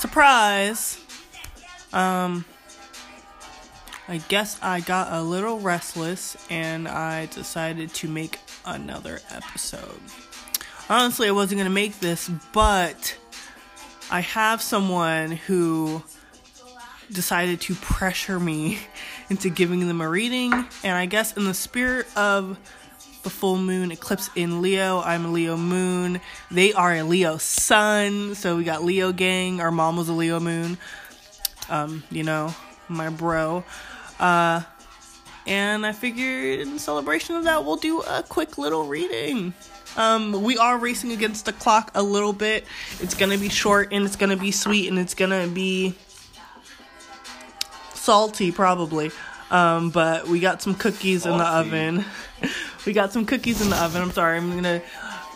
surprise. Um, I guess I got a little restless and I decided to make another episode. Honestly, I wasn't gonna make this, but I have someone who decided to pressure me into giving them a reading, and I guess in the spirit of the full moon eclipse in Leo, I'm a Leo moon. They are a Leo sun, so we got Leo gang. Our mom was a Leo moon. Um, you know, my bro. Uh, and I figured in celebration of that, we'll do a quick little reading. Um, we are racing against the clock a little bit. It's gonna be short and it's gonna be sweet and it's gonna be salty probably. Um, but we got some cookies in the oven. we got some cookies in the oven. I'm sorry. I'm gonna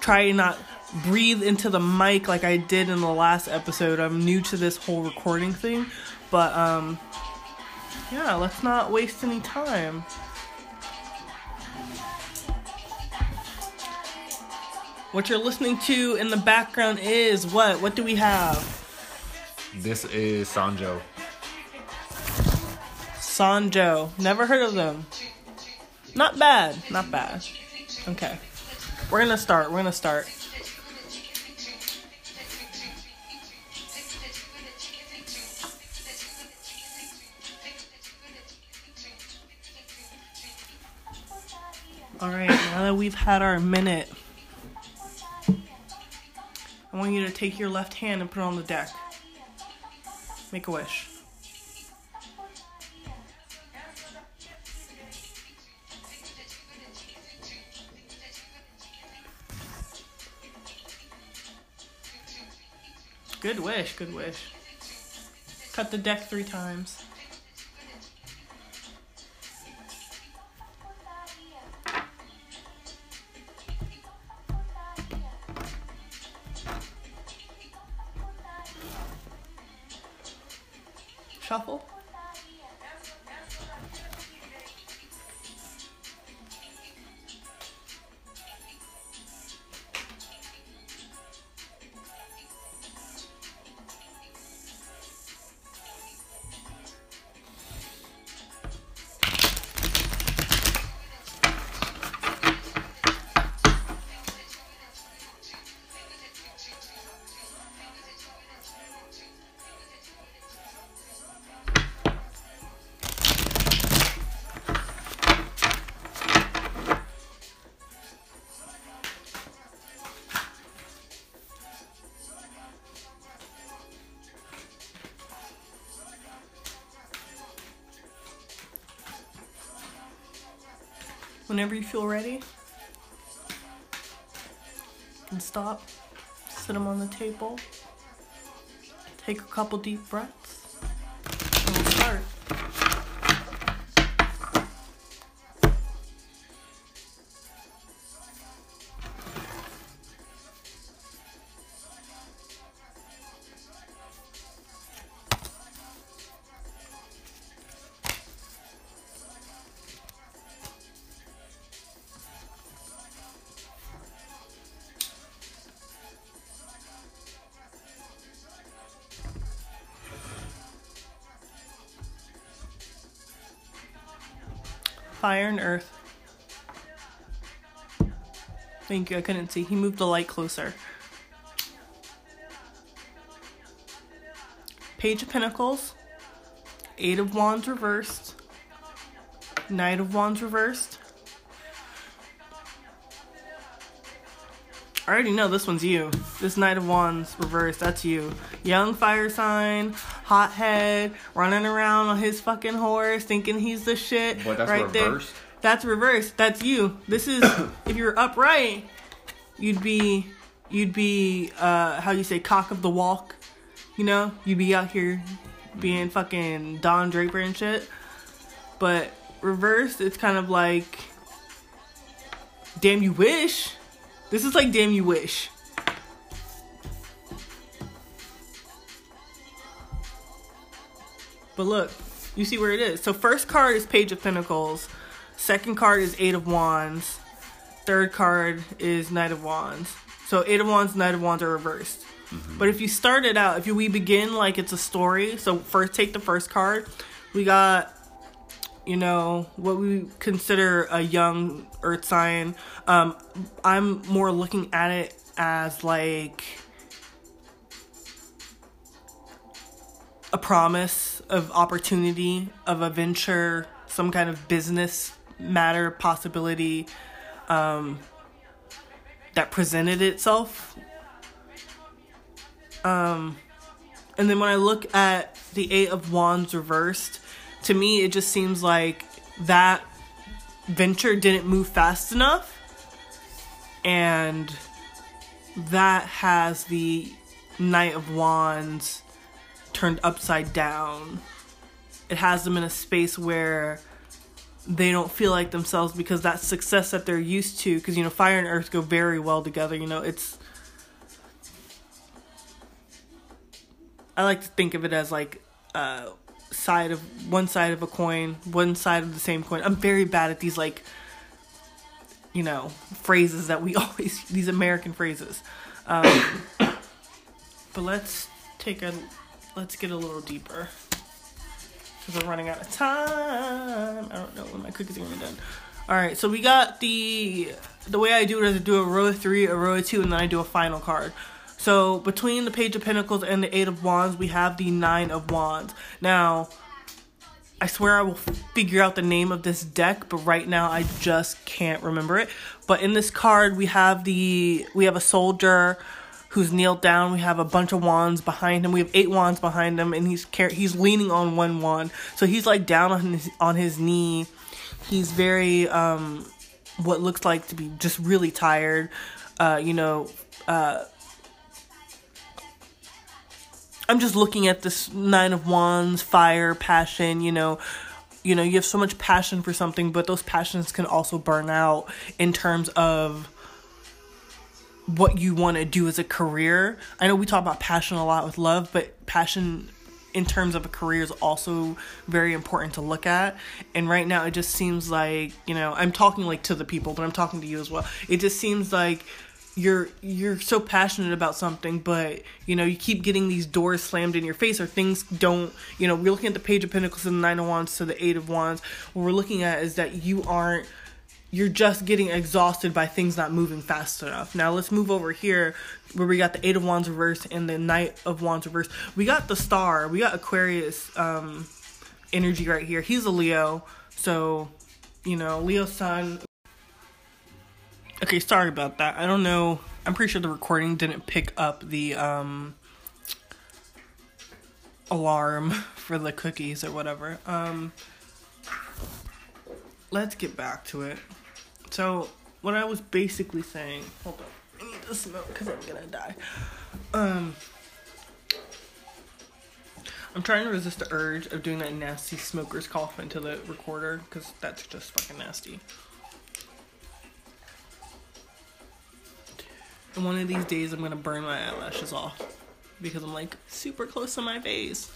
try not breathe into the mic like I did in the last episode. I'm new to this whole recording thing, but um, yeah. Let's not waste any time. What you're listening to in the background is what? What do we have? This is Sanjo. Sanjo. Never heard of them. Not bad. Not bad. Okay. We're gonna start. We're gonna start. Alright, now that we've had our minute, I want you to take your left hand and put it on the deck. Make a wish. Good wish, good wish. Cut the deck three times. Shuffle. Whenever you feel ready, you can stop, sit them on the table, take a couple deep breaths, Fire and earth. Thank you, I couldn't see. He moved the light closer. Page of Pentacles, Eight of Wands reversed, Knight of Wands reversed. I already know this one's you. This Knight of Wands reversed, that's you. Young fire sign, hothead, running around on his fucking horse, thinking he's the shit. But that's right reversed? there. That's reversed. That's you. This is if you're upright, you'd be you'd be uh how you say cock of the walk. You know? You'd be out here being fucking Don Draper and shit. But reversed, it's kind of like damn you wish. This is like damn you wish. But look, you see where it is. So first card is Page of Pentacles. Second card is Eight of Wands. Third card is Knight of Wands. So Eight of Wands, Knight of Wands are reversed. But if you start it out, if you, we begin like it's a story, so first take the first card. We got, you know, what we consider a young Earth sign. Um, I'm more looking at it as like a promise of opportunity, of a venture, some kind of business matter possibility um, that presented itself. Um, and then when I look at the Eight of Wands reversed, to me it just seems like that venture didn't move fast enough. And that has the Knight of Wands turned upside down. It has them in a space where they don't feel like themselves because that success that they're used to, because, you know, fire and earth go very well together. You know, it's. I like to think of it as like uh side of one side of a coin, one side of the same coin. I'm very bad at these like you know, phrases that we always these American phrases. Um, but let's take a let's get a little deeper because we're running out of time. I don't know when my cookies are gonna be done. All right, so we got the the way I do it is I do a row of three, a row of two, and then I do a final card. So between the Page of Pentacles and the Eight of Wands, we have the Nine of Wands. Now, I swear I will figure out the name of this deck, but right now I just can't remember it. But in this card, we have the we have a soldier who's kneeled down. We have a bunch of wands behind him. We have eight wands behind him, and he's car- he's leaning on one wand. So he's like down on his on his knee. He's very um, what looks like to be just really tired. Uh, you know, uh, I'm just looking at this nine of wands, fire, passion, you know, you know, you have so much passion for something, but those passions can also burn out in terms of what you want to do as a career. I know we talk about passion a lot with love, but passion in terms of a career is also very important to look at. And right now it just seems like, you know, I'm talking like to the people, but I'm talking to you as well. It just seems like you're you're so passionate about something but you know you keep getting these doors slammed in your face or things don't you know we're looking at the page of pentacles and the nine of wands to the eight of wands what we're looking at is that you aren't you're just getting exhausted by things not moving fast enough now let's move over here where we got the eight of wands reverse and the knight of wands reverse. we got the star we got aquarius um energy right here he's a leo so you know leo sun Okay, sorry about that. I don't know. I'm pretty sure the recording didn't pick up the um alarm for the cookies or whatever. Um let's get back to it. So, what I was basically saying, hold on. I need to smoke cuz I'm to die. Um I'm trying to resist the urge of doing that nasty smoker's cough into the recorder cuz that's just fucking nasty. And one of these days, I'm gonna burn my eyelashes off because I'm like super close to my face.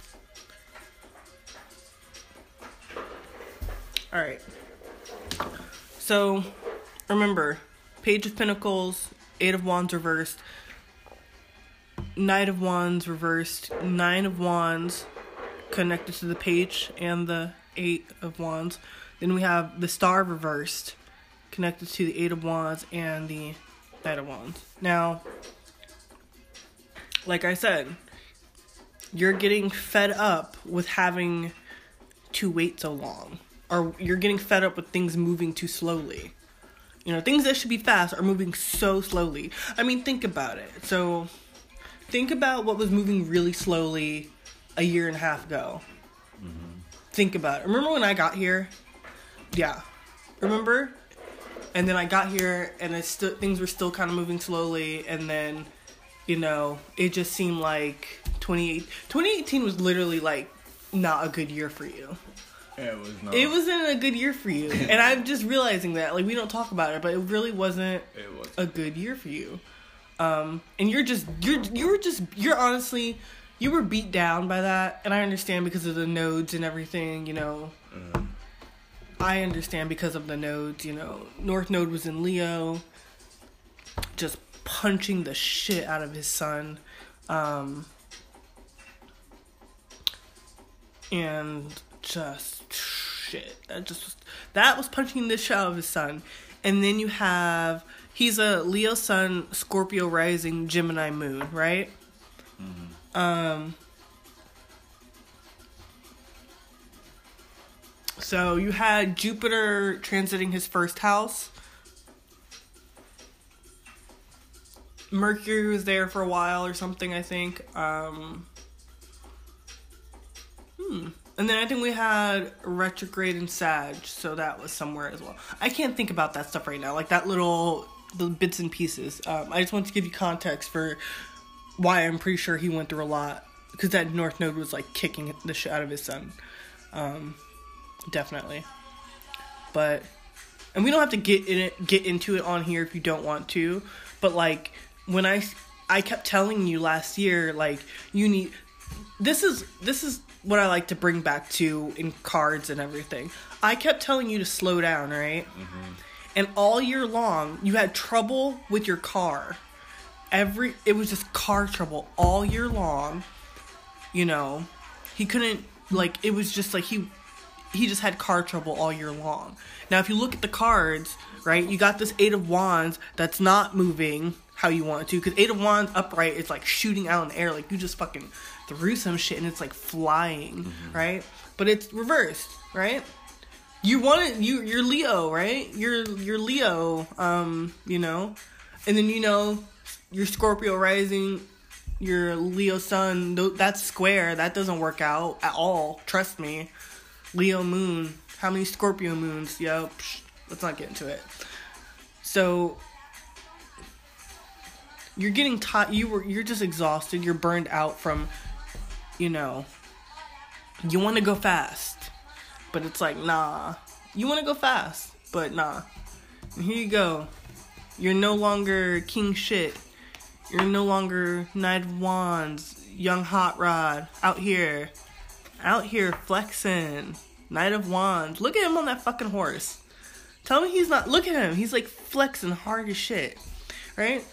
All right. So remember, Page of Pentacles, Eight of Wands reversed, Knight of Wands reversed, Nine of Wands connected to the Page and the Eight of Wands. Then we have the Star reversed, connected to the Eight of Wands and the Knight of Wands. Now, like I said, you're getting fed up with having to wait so long, or you're getting fed up with things moving too slowly. You know, things that should be fast are moving so slowly. I mean, think about it. So, think about what was moving really slowly a year and a half ago. Mm-hmm. Think about it. Remember when I got here? Yeah. Remember? and then I got here and it still things were still kind of moving slowly and then you know it just seemed like 28 2018 was literally like not a good year for you It was not. it wasn't a good year for you and i'm just realizing that like we don't talk about it but it really wasn't It was. a good year for you um and you're just you're you're just you're honestly you were beat down by that and i understand because of the nodes and everything you know I understand because of the nodes, you know. North node was in Leo, just punching the shit out of his sun. Um, and just shit. That just that was punching the shit out of his sun. And then you have he's a Leo sun, Scorpio rising, Gemini moon, right? Um So you had Jupiter transiting his first house. Mercury was there for a while or something, I think. Um. And then I think we had retrograde and Sag, so that was somewhere as well. I can't think about that stuff right now, like that little the bits and pieces. Um, I just want to give you context for why I'm pretty sure he went through a lot because that North Node was like kicking the shit out of his sun. Um, definitely. But and we don't have to get in it, get into it on here if you don't want to. But like when I I kept telling you last year, like you need this is this is what I like to bring back to in cards and everything. I kept telling you to slow down, right? Mm-hmm. And all year long, you had trouble with your car. Every it was just car trouble all year long. You know, he couldn't like it was just like he he just had car trouble all year long. Now, if you look at the cards, right, you got this Eight of Wands that's not moving how you want it to, because Eight of Wands upright is like shooting out in the air, like you just fucking threw some shit and it's like flying, right? But it's reversed, right? You want it, you you're Leo, right? You're you're Leo, um, you know, and then you know your Scorpio rising, your Leo sun, that's square. That doesn't work out at all. Trust me. Leo moon. How many Scorpio moons? Yep. psh, let's not get into it. So you're getting tired. You were you're just exhausted. You're burned out from, you know. You want to go fast, but it's like nah. You want to go fast, but nah. And here you go. You're no longer king shit. You're no longer Knight of Wands, young hot rod out here out here flexing. Knight of Wands. Look at him on that fucking horse. Tell me he's not. Look at him. He's like flexing hard as shit. Right?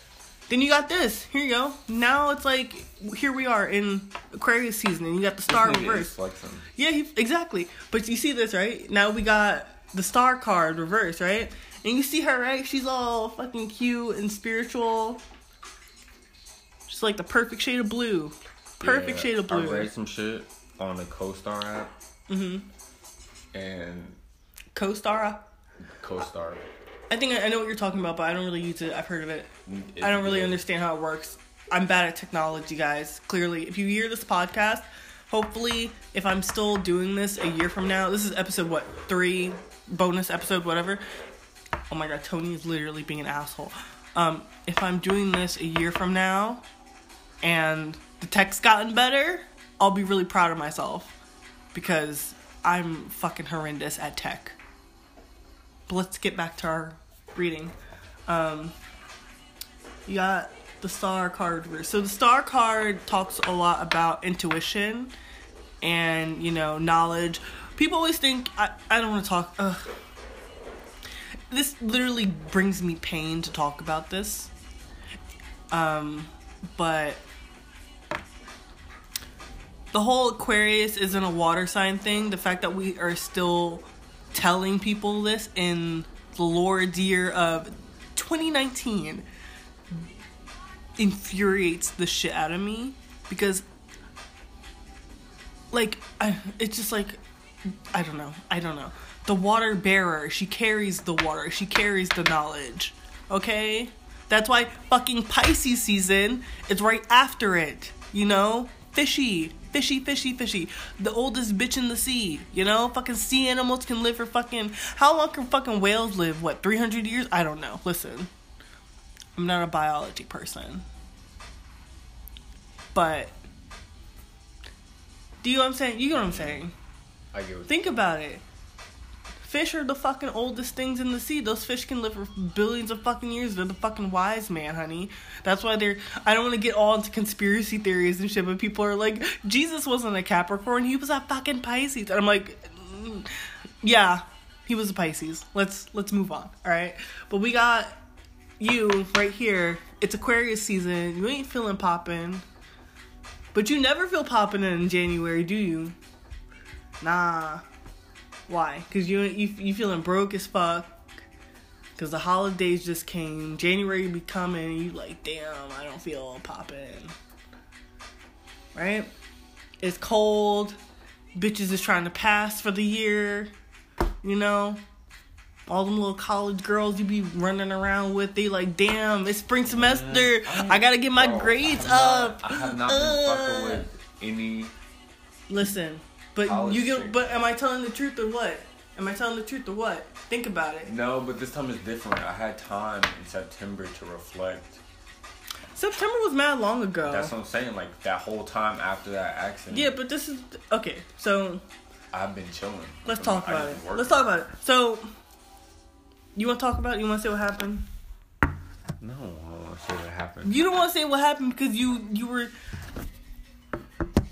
Then you got this. Here you go. Now it's like here we are in Aquarius season, and you got the star Nigga is reverse. Yeah, he, exactly. But you see this, right? Now we got the star card reverse, right? And you see her, right? She's all fucking cute and spiritual. She's like the perfect shade of blue. Perfect Yeah, shade of blue. I read some shit on the CoStar app. Mm-hmm. And Co-star. CoStar. I think I I know what you're talking about, but I don't really use it. I've heard of it. It's I don't really good. understand how it works. I'm bad at technology, guys. Clearly, if you hear this podcast, hopefully, if I'm still doing this a year from now, this is episode what three, bonus episode, whatever. Oh my god, Tony is literally being an asshole. Um, if I'm doing this a year from now, and the tech's gotten better, I'll be really proud of myself because I'm fucking horrendous at tech. But let's get back to our reading. Um, you got the star card. So the star card talks a lot about intuition and you know knowledge. People always think I, I don't want to talk. Ugh. This literally brings me pain to talk about this. Um, but the whole Aquarius isn't a water sign thing. The fact that we are still telling people this in the Lord's year of 2019 infuriates the shit out of me because like I, it's just like I don't know. I don't know. The water bearer, she carries the water. She carries the knowledge. Okay? That's why fucking Pisces season is right after it. You know? Fishy. Fishy, fishy, fishy. The oldest bitch in the sea. You know? Fucking sea animals can live for fucking. How long can fucking whales live? What, 300 years? I don't know. Listen. I'm not a biology person. But. Do you know what I'm saying? You know what I'm saying? I get what Think about it. Fish are the fucking oldest things in the sea. Those fish can live for billions of fucking years. They're the fucking wise man, honey. That's why they're. I don't want to get all into conspiracy theories and shit, but people are like, Jesus wasn't a Capricorn. He was a fucking Pisces. And I'm like, mm, yeah, he was a Pisces. Let's let's move on. All right, but we got you right here. it's Aquarius season. You ain't feeling popping. But you never feel popping in January, do you? Nah. Why? Cause you you you feeling broke as fuck. Cause the holidays just came. January be coming. You like, damn, I don't feel popping. Right? It's cold. Bitches is trying to pass for the year. You know, all them little college girls you be running around with, they like, damn, it's spring semester. I gotta get my Bro, grades I have not- up. I have not been Uh. fucking with any. Listen, but College you get. But am I telling the truth or what? Am I telling the truth or what? Think about it. No, but this time is different. I had time in September to reflect. September was mad long ago. That's what I'm saying. Like that whole time after that accident. yeah, but this is okay. So I've been chilling. let's talk about it. Let's talk about it. So you want to talk about it? You want to say what happened? No, I don't want to say what happened. You don't want to say what happened because you you were.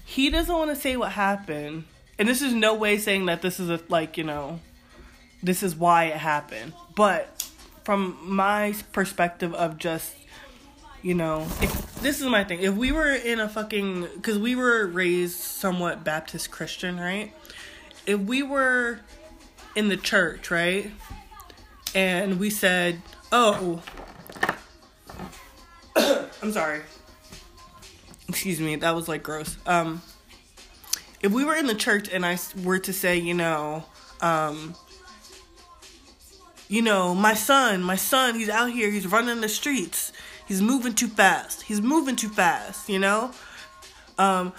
He doesn't want to say what happened, and this is no way saying that this is a like you know, this is why it happened. But from my perspective of just, you know, if this is my thing. If we were in a fucking because we were raised somewhat Baptist Christian, right? If we were in the church, right, and we said, "Oh." I'm sorry. Excuse me, that was like gross. Um, if we were in the church and I were to say, you know, um, you know, my son, my son, he's out here, he's running the streets, he's moving too fast, he's moving too fast, you know. Um,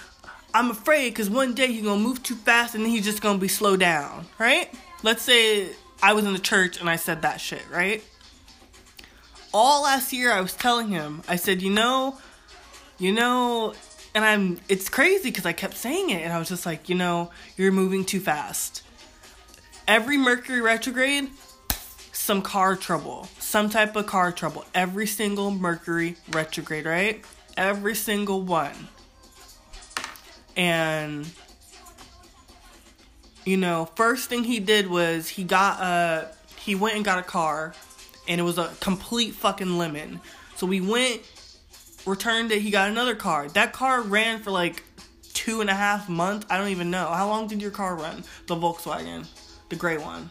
I'm afraid because one day he's gonna move too fast and then he's just gonna be slowed down, right? Let's say I was in the church and I said that shit, right? all last year I was telling him, I said, you know, you know, and I'm, it's crazy because I kept saying it and I was just like, you know, you're moving too fast. Every Mercury retrograde, some car trouble, some type of car trouble. Every single Mercury retrograde, right? Every single one. And, you know, first thing he did was he got a, he went and got a car and it was a complete fucking lemon. So we went, returned it. He got another car. That car ran for like two and a half months. I don't even know. How long did your car run? The Volkswagen, the gray one.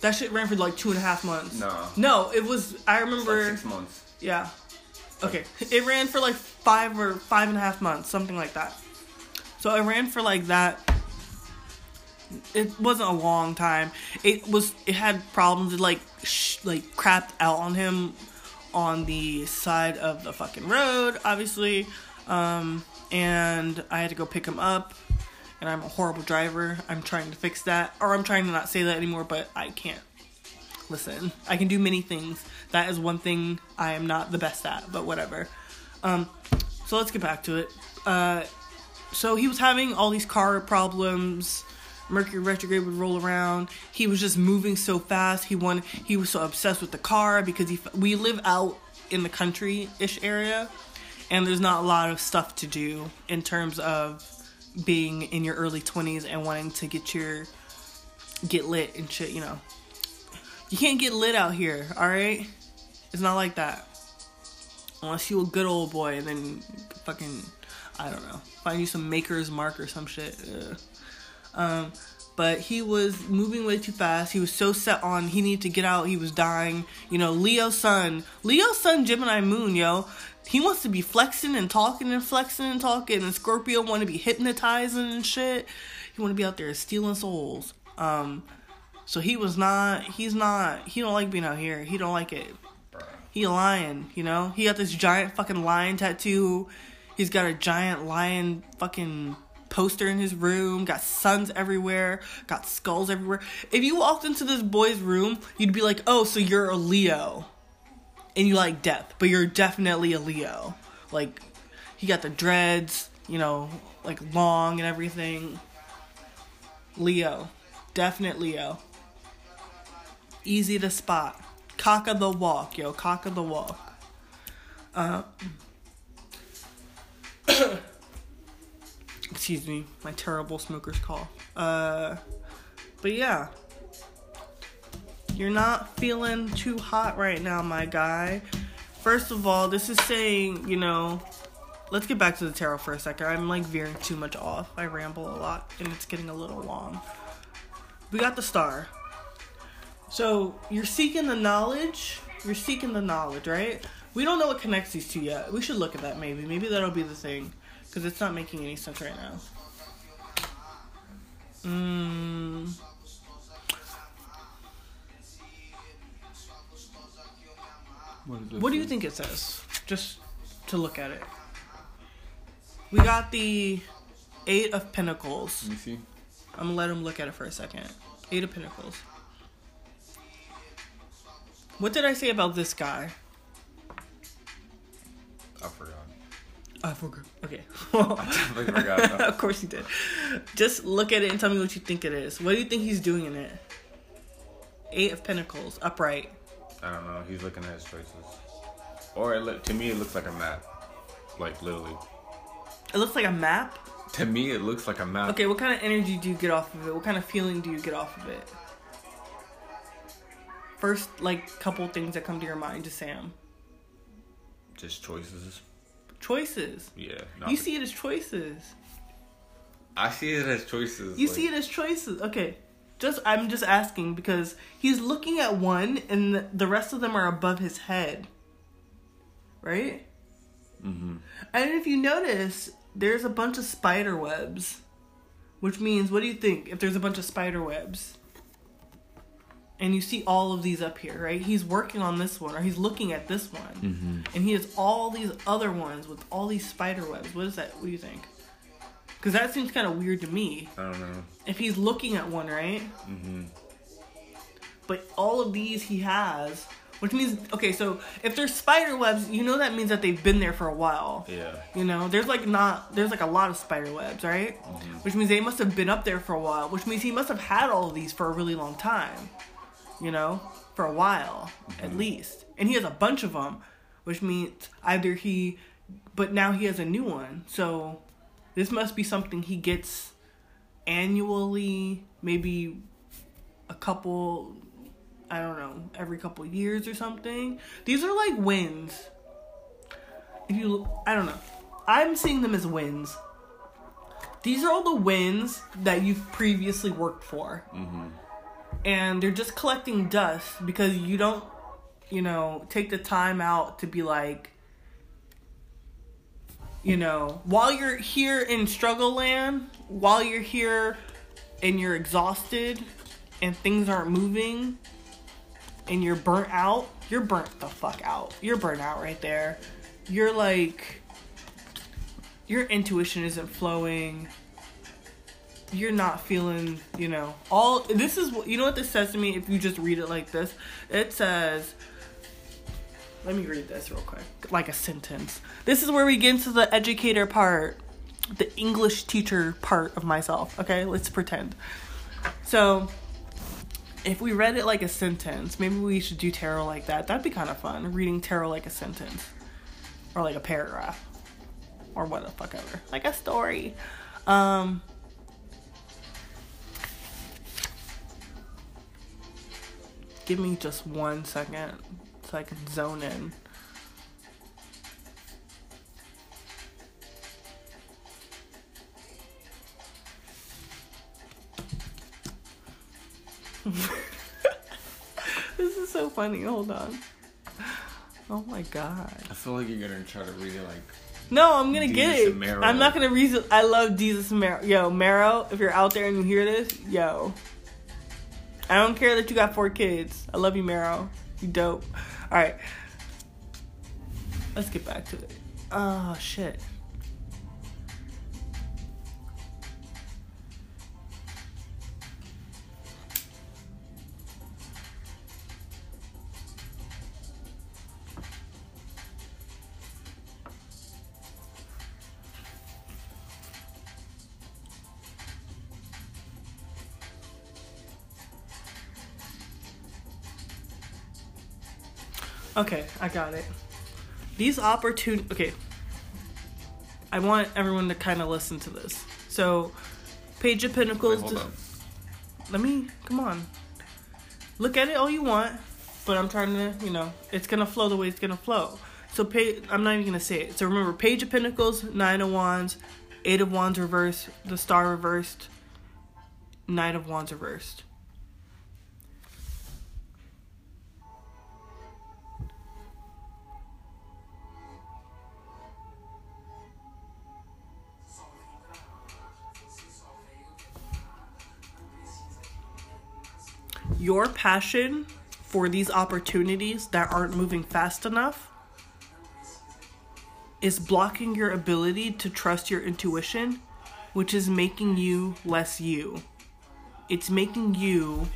That shit ran for like two and a half months. No. No, it was. I remember. like six months. Yeah. Okay. It ran for like five or five and a half months, something like that. So it ran for like that. It wasn't a long time. It was. It had problems. It like sh- like crapped out on him on the side of the fucking road, obviously. Um, and I had to go pick him up. And I'm a horrible driver. I'm trying to fix that, or I'm trying to not say that anymore, but I can't listen, I can do many things. That is one thing I am not the best at, but whatever. Um, so let's get back to it. Uh, so he was having all these car problems. Mercury retrograde would roll around. He was just moving so fast. He wanted. He was so obsessed with the car because he. We live out in the country-ish area, and there's not a lot of stuff to do in terms of being in your early 20s and wanting to get your get lit and shit. You know, you can't get lit out here, alright? It's not like that. Unless you a good old boy and then fucking, I don't know, find you some Maker's Mark or some shit. Ugh. Um, but he was moving way too fast. He was so set on he needed to get out. He was dying. You know, Leo's son, Leo's son, Gemini Moon, yo. He wants to be flexing and talking and flexing and talking. And Scorpio want to be hypnotizing and shit. He want to be out there stealing souls. Um, so he was not. He's not. He don't like being out here. He don't like it. He a lion, you know? He got this giant fucking lion tattoo. He's got a giant lion fucking poster in his room, got suns everywhere, got skulls everywhere. If you walked into this boy's room, you'd be like, oh, so you're a Leo. And you like death, but you're definitely a Leo. Like, he got the dreads, you know, like long and everything. Leo. Definite Leo. Easy to spot. Cock of the walk, yo. Cock of the walk. Uh, excuse me, my terrible smoker's call. Uh, but yeah. You're not feeling too hot right now, my guy. First of all, this is saying, you know, let's get back to the tarot for a second. I'm like veering too much off. I ramble a lot and it's getting a little long. We got the star. So you're seeking the knowledge. You're seeking the knowledge, right? We don't know what connects these two yet. We should look at that maybe. Maybe that'll be the thing. Because it's not making any sense right now. Mmm. What do you think it says? Just to look at it. We got the Eight of Pentacles. Let me see. I'm gonna let him look at it for a second. Eight of Pentacles. What did I say about this guy? I forgot. Oh, I forgot. Okay. I forgot. of course you did. Just look at it and tell me what you think it is. What do you think he's doing in it? Eight of Pentacles, upright. I don't know. He's looking at his choices. Or it look, to me, it looks like a map. Like literally. It looks like a map. To me, it looks like a map. Okay, what kind of energy do you get off of it? What kind of feeling do you get off of it? First, like, couple things that come to your mind to Sam. Just choices. Choices. Yeah. You see it as choices. I see it as choices. You like- see it as choices. Okay. Just I'm just asking because he's looking at one and the, the rest of them are above his head. Right? Mm-hmm. And if you notice, there's a bunch of spider webs. Which means, what do you think if there's a bunch of spider webs? And you see all of these up here, right? He's working on this one, or he's looking at this one. Mm-hmm. And he has all these other ones with all these spider webs. What is that? What do you think? Because that seems kind of weird to me. I don't know. If he's looking at one, right? Mm-hmm. But all of these he has, which means, okay, so if there's spider webs, you know that means that they've been there for a while. Yeah. You know, there's like not there's like a lot of spider webs, right? Which means they must have been up there for a while. Which means he must have had all of these for a really long time. You know, for a while at least, and he has a bunch of them, which means either he, but now he has a new one. So this must be something he gets annually, maybe a couple. I don't know, every couple years or something. These are like wins if you I don't know. I'm seeing them as wins. These are all the wins that you've previously worked for. Mm-hmm. And they're just collecting dust because you don't, you know, take the time out to be like, you know, while you're here in struggle land, while you're here and you're exhausted and things aren't moving and you're burnt out, you're burnt the fuck out. You're burnt out right there. You're like your intuition isn't flowing. You're not feeling, you know, all this is you know what this says to me if you just read it like this. It says let me read this real quick, like a sentence. This is where we get into the educator part, the English teacher part of myself. Okay, let's pretend. So, if we read it like a sentence, maybe we should do tarot like that. That'd be kind of fun. Reading tarot like a sentence, or like a paragraph, or what the fuck ever, like a story. Um. Give me just one second so I can zone in. this is so funny. Hold on. Oh my god. I feel like you're gonna try to read it like No, I'm gonna get it. I'm not gonna read it. I love Jesus Marrow. Yo, Marrow, if you're out there and you hear this, yo. I don't care that you got four kids. I love you, Marrow. You dope. Alright. Let's get back to it. Oh, shit. Okay, I got it. These opportun okay. I want everyone to kind of listen to this. So, Page of Wait, Pentacles. up. Let me come on. Look at it all you want, but I'm trying to, you know, it's gonna flow the way it's gonna flow. So page, I'm not even gonna say it. So remember, Page of Pentacles, Nine of Wands, Eight of Wands reversed, the Star reversed, Knight of Wands reversed. Your passion for these opportunities that aren't moving fast enough is blocking your ability to trust your intuition, which is making you less you. It's making you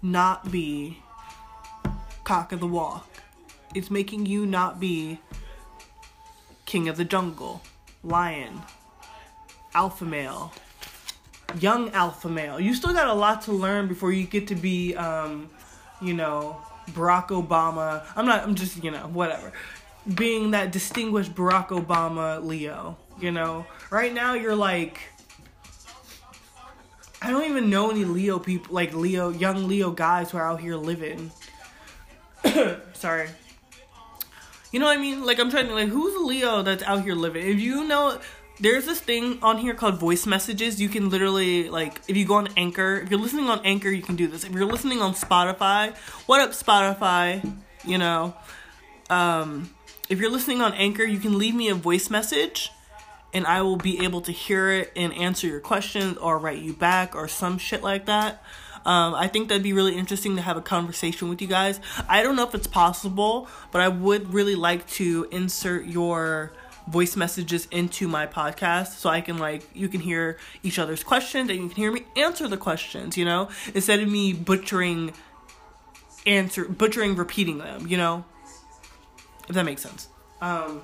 not be cock of the walk. It's making you not be king of the jungle, lion, alpha male, young alpha male. You still got a lot to learn before you get to be, um, you know, Barack Obama. I'm not, I'm just, you know, whatever being that distinguished Barack Obama Leo, you know? Right now you're like I don't even know any Leo people like Leo young Leo guys who are out here living. Sorry. You know what I mean? Like I'm trying to like who's a Leo that's out here living? If you know there's this thing on here called voice messages. You can literally like if you go on Anchor, if you're listening on Anchor, you can do this. If you're listening on Spotify, what up Spotify? You know, um if you're listening on Anchor, you can leave me a voice message and I will be able to hear it and answer your questions or write you back or some shit like that. Um, I think that'd be really interesting to have a conversation with you guys. I don't know if it's possible, but I would really like to insert your voice messages into my podcast so I can like you can hear each other's questions and you can hear me answer the questions, you know, instead of me butchering answer butchering repeating them, you know. If that makes sense. Um,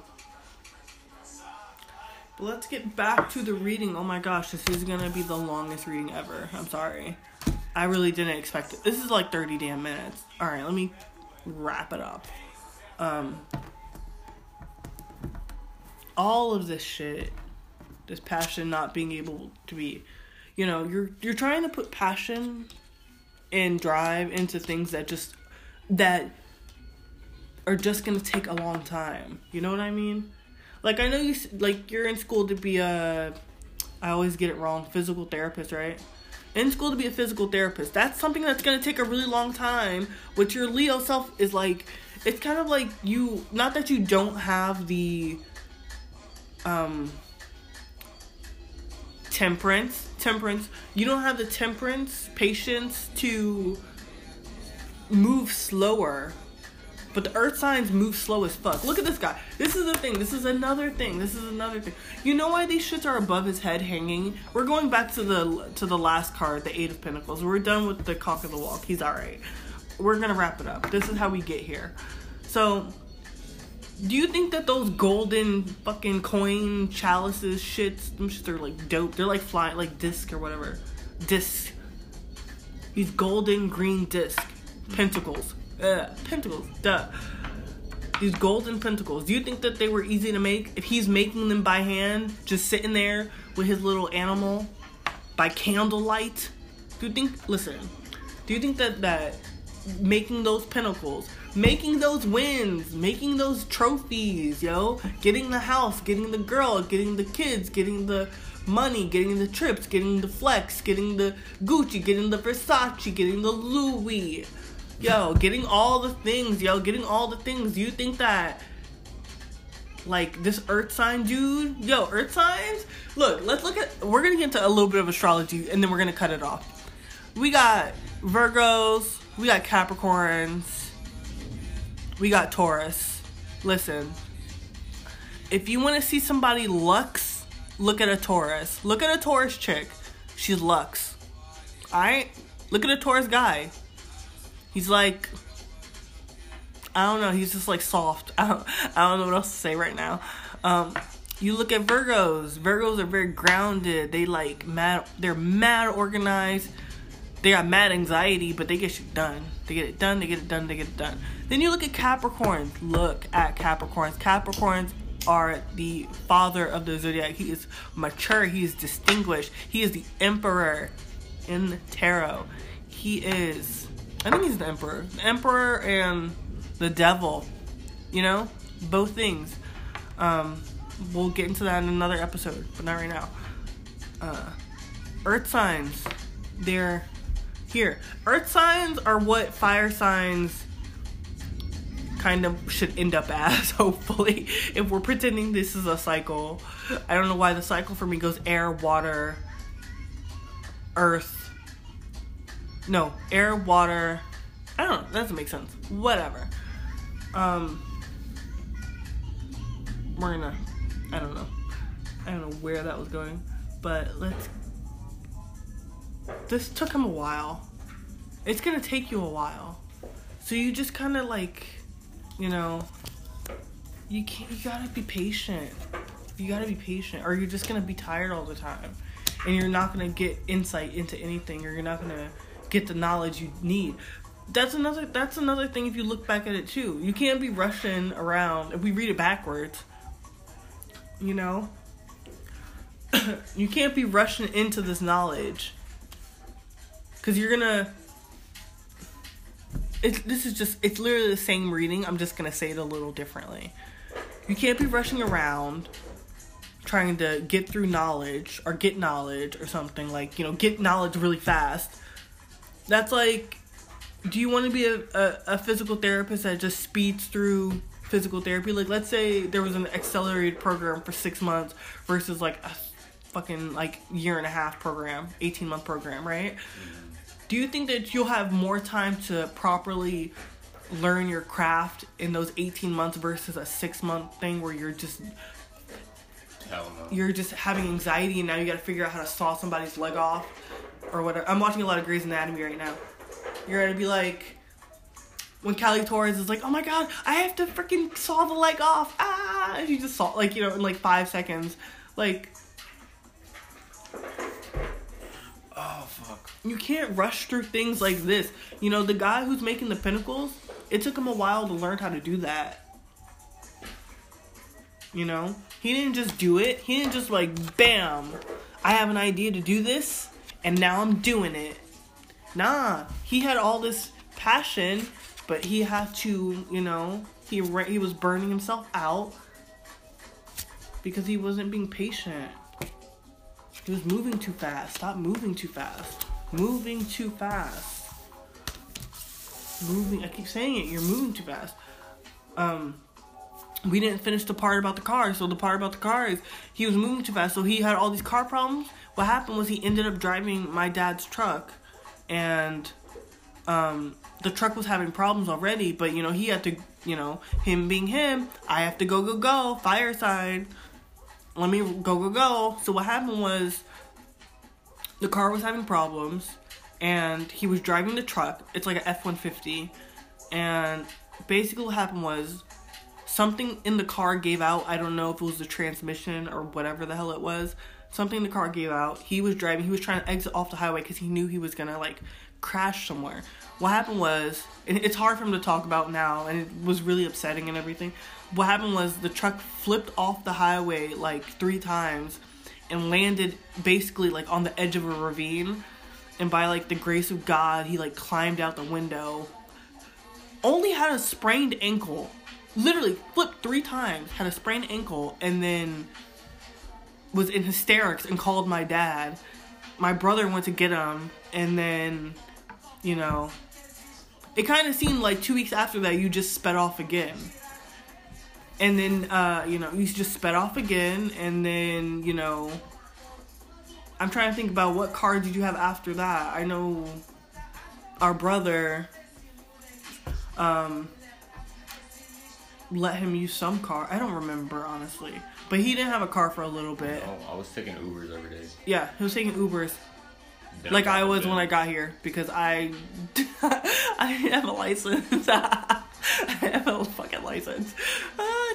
but let's get back to the reading. Oh my gosh, this is gonna be the longest reading ever. I'm sorry. I really didn't expect it. This is like 30 damn minutes. Alright, let me wrap it up. Um, all of this shit, this passion not being able to be, you know, you're you're trying to put passion and drive into things that just that are just gonna take a long time. You know what I mean? Like I know you like you're in school to be a I always get it wrong, physical therapist, right? In school to be a physical therapist. That's something that's gonna take a really long time. Which your Leo self is like it's kind of like you not that you don't have the um temperance temperance you don't have the temperance patience to move slower but the earth signs move slow as fuck. Look at this guy. This is the thing. This is another thing. This is another thing. You know why these shits are above his head hanging? We're going back to the to the last card, the Eight of Pentacles. We're done with the cock of the walk. He's alright. We're gonna wrap it up. This is how we get here. So do you think that those golden fucking coin chalices shits, are like dope? They're like flying, like disc or whatever. Disc. These golden green disc pentacles uh, pentacles, duh. These golden pentacles. Do you think that they were easy to make? If he's making them by hand, just sitting there with his little animal by candlelight? Do you think, listen, do you think that, that making those pentacles, making those wins, making those trophies, yo, getting the house, getting the girl, getting the kids, getting the money, getting the trips, getting the flex, getting the Gucci, getting the Versace, getting the Louis, yo, getting all the things, yo, getting all the things. You think that like this earth sign dude, yo, earth signs? Look, let's look at we're gonna get into a little bit of astrology and then we're gonna cut it off. We got Virgos, we got Capricorns, we got Taurus. Listen, if you want to see somebody lux, look at a Taurus. Look at a Taurus chick. She's lux. Alright? Look at a Taurus guy. He's like, I don't know. He's just like soft. I don't, I don't know what else to say right now. Um, you look at Virgos. Virgos are very grounded. They like mad. They're mad organized. They got mad anxiety, but they get shit done. They get it done. They get it done. They get it done. Then you look at Capricorns. Look at Capricorns. Capricorns are the father of the zodiac. He is mature. He is distinguished. He is the emperor in tarot. He is I think he's the emperor. The emperor and the devil You know, both things. Um, we'll get into that in another episode, but not right now. Uh, earth signs, they're here. Earth signs are what fire signs kind of should end up as, hopefully. If we're pretending this is a cycle. I don't know why the cycle for me goes air, water, earth. No, air, water. I don't know. That doesn't make sense. Whatever. Um, we're gonna. I don't know. I don't know where that was going, but let's. This took him a while. It's gonna take you a while, so you just kind of like, you know. You can't. You gotta be patient. You gotta be patient, or you're just gonna be tired all the time, and you're not gonna get insight into anything, or you're not gonna get the knowledge you need that's another that's another thing if you look back at it too you can't be rushing around if we read it backwards you know you can't be rushing into this knowledge because you're gonna this is just it's literally the same reading i'm just gonna say it a little differently you can't be rushing around trying to get through knowledge or get knowledge or something like you know get knowledge really fast that's like do you want to be a, a, a, physical therapist that just speeds through physical therapy? Like, let's say there was an accelerated program for six months versus like a fucking like year and a half program, 18 month program, right? Do you think that you'll have more time to properly learn your craft in those 18 months versus a six month thing where you're just you're just having anxiety and now you got to figure out how to saw somebody's leg off or whatever. I'm watching a lot of Grey's Anatomy right now. You're gonna be like, when Callie Torres is like, "Oh my god, I have to freaking saw the leg off!" Ah, and she just saw like you know in like five seconds, like. Fuck. You can't rush through things like this. You know, the guy who's making the pentacles, it took him a while to learn how to do that. You know? He didn't just do it. He didn't just like, bam, I have an idea to do this, and now I'm doing it. Nah, he had all this passion, but he had to, you know, he he was burning himself out because he wasn't being patient. He was moving too fast. Stop moving too fast. Moving too fast. Moving. I keep saying it. You're moving too fast. Um, we didn't finish the part about the car. So the part about the car is he was moving too fast. So he had all these car problems. What happened was he ended up driving my dad's truck and um, the truck was having problems already, but you know, he had to, you know, him being him, I have to go, go, go, fire sign. Let me go, go, go. So what happened was the car was having problems and he was driving the truck. It's like an F 150. And basically, what happened was something in the car gave out. I don't know if it was the transmission or whatever the hell it was something in the car gave out. He was driving. He was trying to exit off the highway because he knew he was gonna like crash somewhere. What happened was, and it's hard for him to talk about now, and it was really upsetting and everything. What happened was the truck flipped off the highway like three times and landed basically like on the edge of a ravine. And by like the grace of God, he like climbed out the window. Only had a sprained ankle. Literally flipped three times, had a sprained ankle, and then was in hysterics and called my dad. My brother went to get him, and then, you know, it kind of seemed like two weeks after that you just sped off again. And then, uh, you know, you just sped off again, and then, you know, I'm trying to think about what car did you have after that. I know our brother um, let him use some car. I don't remember honestly. But he didn't have a car for a little bit. Oh, I was taking Ubers every day. Yeah, he was taking Ubers. Like I was when I got here because I I have a license. I have a fucking license.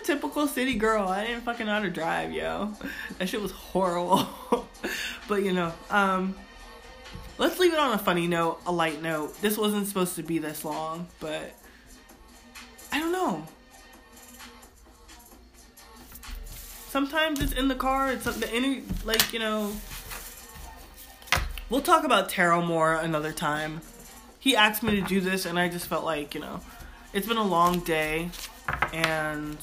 Typical city girl. I didn't fucking know how to drive, yo. That shit was horrible. but you know, um let's leave it on a funny note, a light note. This wasn't supposed to be this long, but I don't know. Sometimes it's in the car. It's the inner, like you know. We'll talk about tarot more another time. He asked me to do this, and I just felt like you know, it's been a long day. and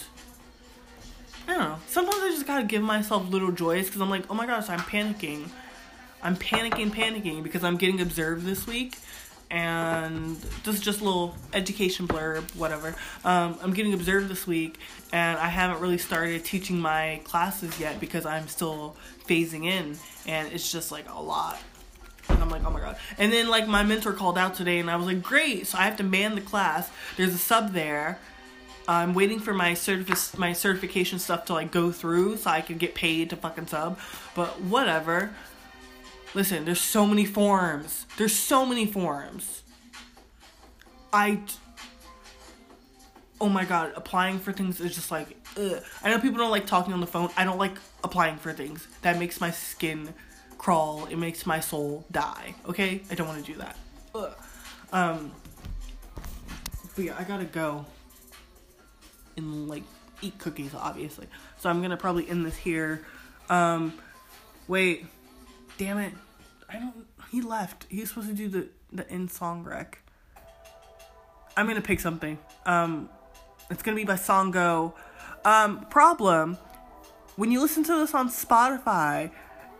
I don't know. Sometimes I just gotta give myself little joys because I'm like, oh my gosh, I'm panicking. I'm panicking, panicking because I'm getting observed this week. And this is just a little education blurb, whatever. Um, I'm getting observed this week, and I haven't really started teaching my classes yet because I'm still phasing in, and it's just like a lot. And I'm like, oh my god. And then like my mentor called out today, and I was like, great. So I have to man the class. There's a sub there. I'm waiting for my certific my certification stuff to like go through so I can get paid to fucking sub. But whatever. Listen, there's so many forms. There's so many forms. I. Oh my god, applying for things is just like, ugh. I know people don't like talking on the phone. I don't like applying for things. That makes my skin crawl. It makes my soul die. Okay? I don't want to do that. Ugh. Um. But yeah, I gotta go and like eat cookies, obviously. So I'm gonna probably end this here. Um, wait, damn it, I don't. He left. He's supposed to do the the end song rec. I'm gonna pick something. Um, it's gonna be by Songo. Um, problem. When you listen to this on Spotify,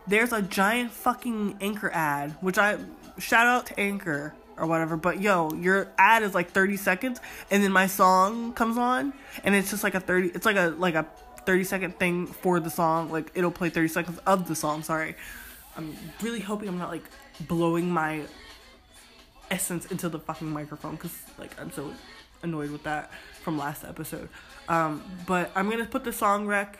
there's a giant fucking Anchor ad, which I shout out to Anchor or whatever. But yo, your ad is like 30 seconds, and then my song comes on, and it's just like a 30. It's like a like a 30 second thing for the song. Like it'll play 30 seconds of the song. Sorry, I'm really hoping I'm not like blowing my essence into the fucking microphone because like I'm so annoyed with that from last episode. Um, but I'm gonna put the song rec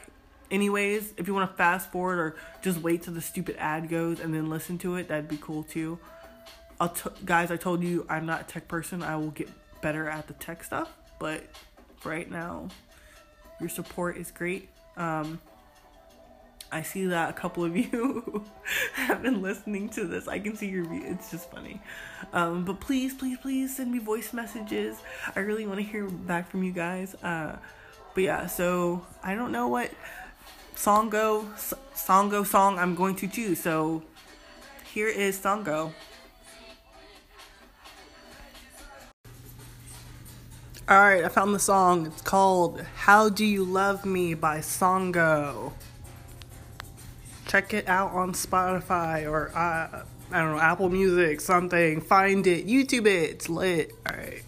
anyways. If you want to fast forward or just wait till the stupid ad goes and then listen to it, that'd be cool too. T- guys, I told you I'm not a tech person. I will get better at the tech stuff, but right now, your support is great. Um, I see that a couple of you have been listening to this. I can see your view. It's just funny. Um, but please, please, please send me voice messages. I really want to hear back from you guys. Uh, but yeah, so I don't know what Songo Songo song I'm going to choose. So here is Songo. Alright, I found the song. It's called How Do You Love Me by Songo. Check it out on Spotify or, uh, I don't know, Apple Music, something. Find it, YouTube it. It's lit. Alright.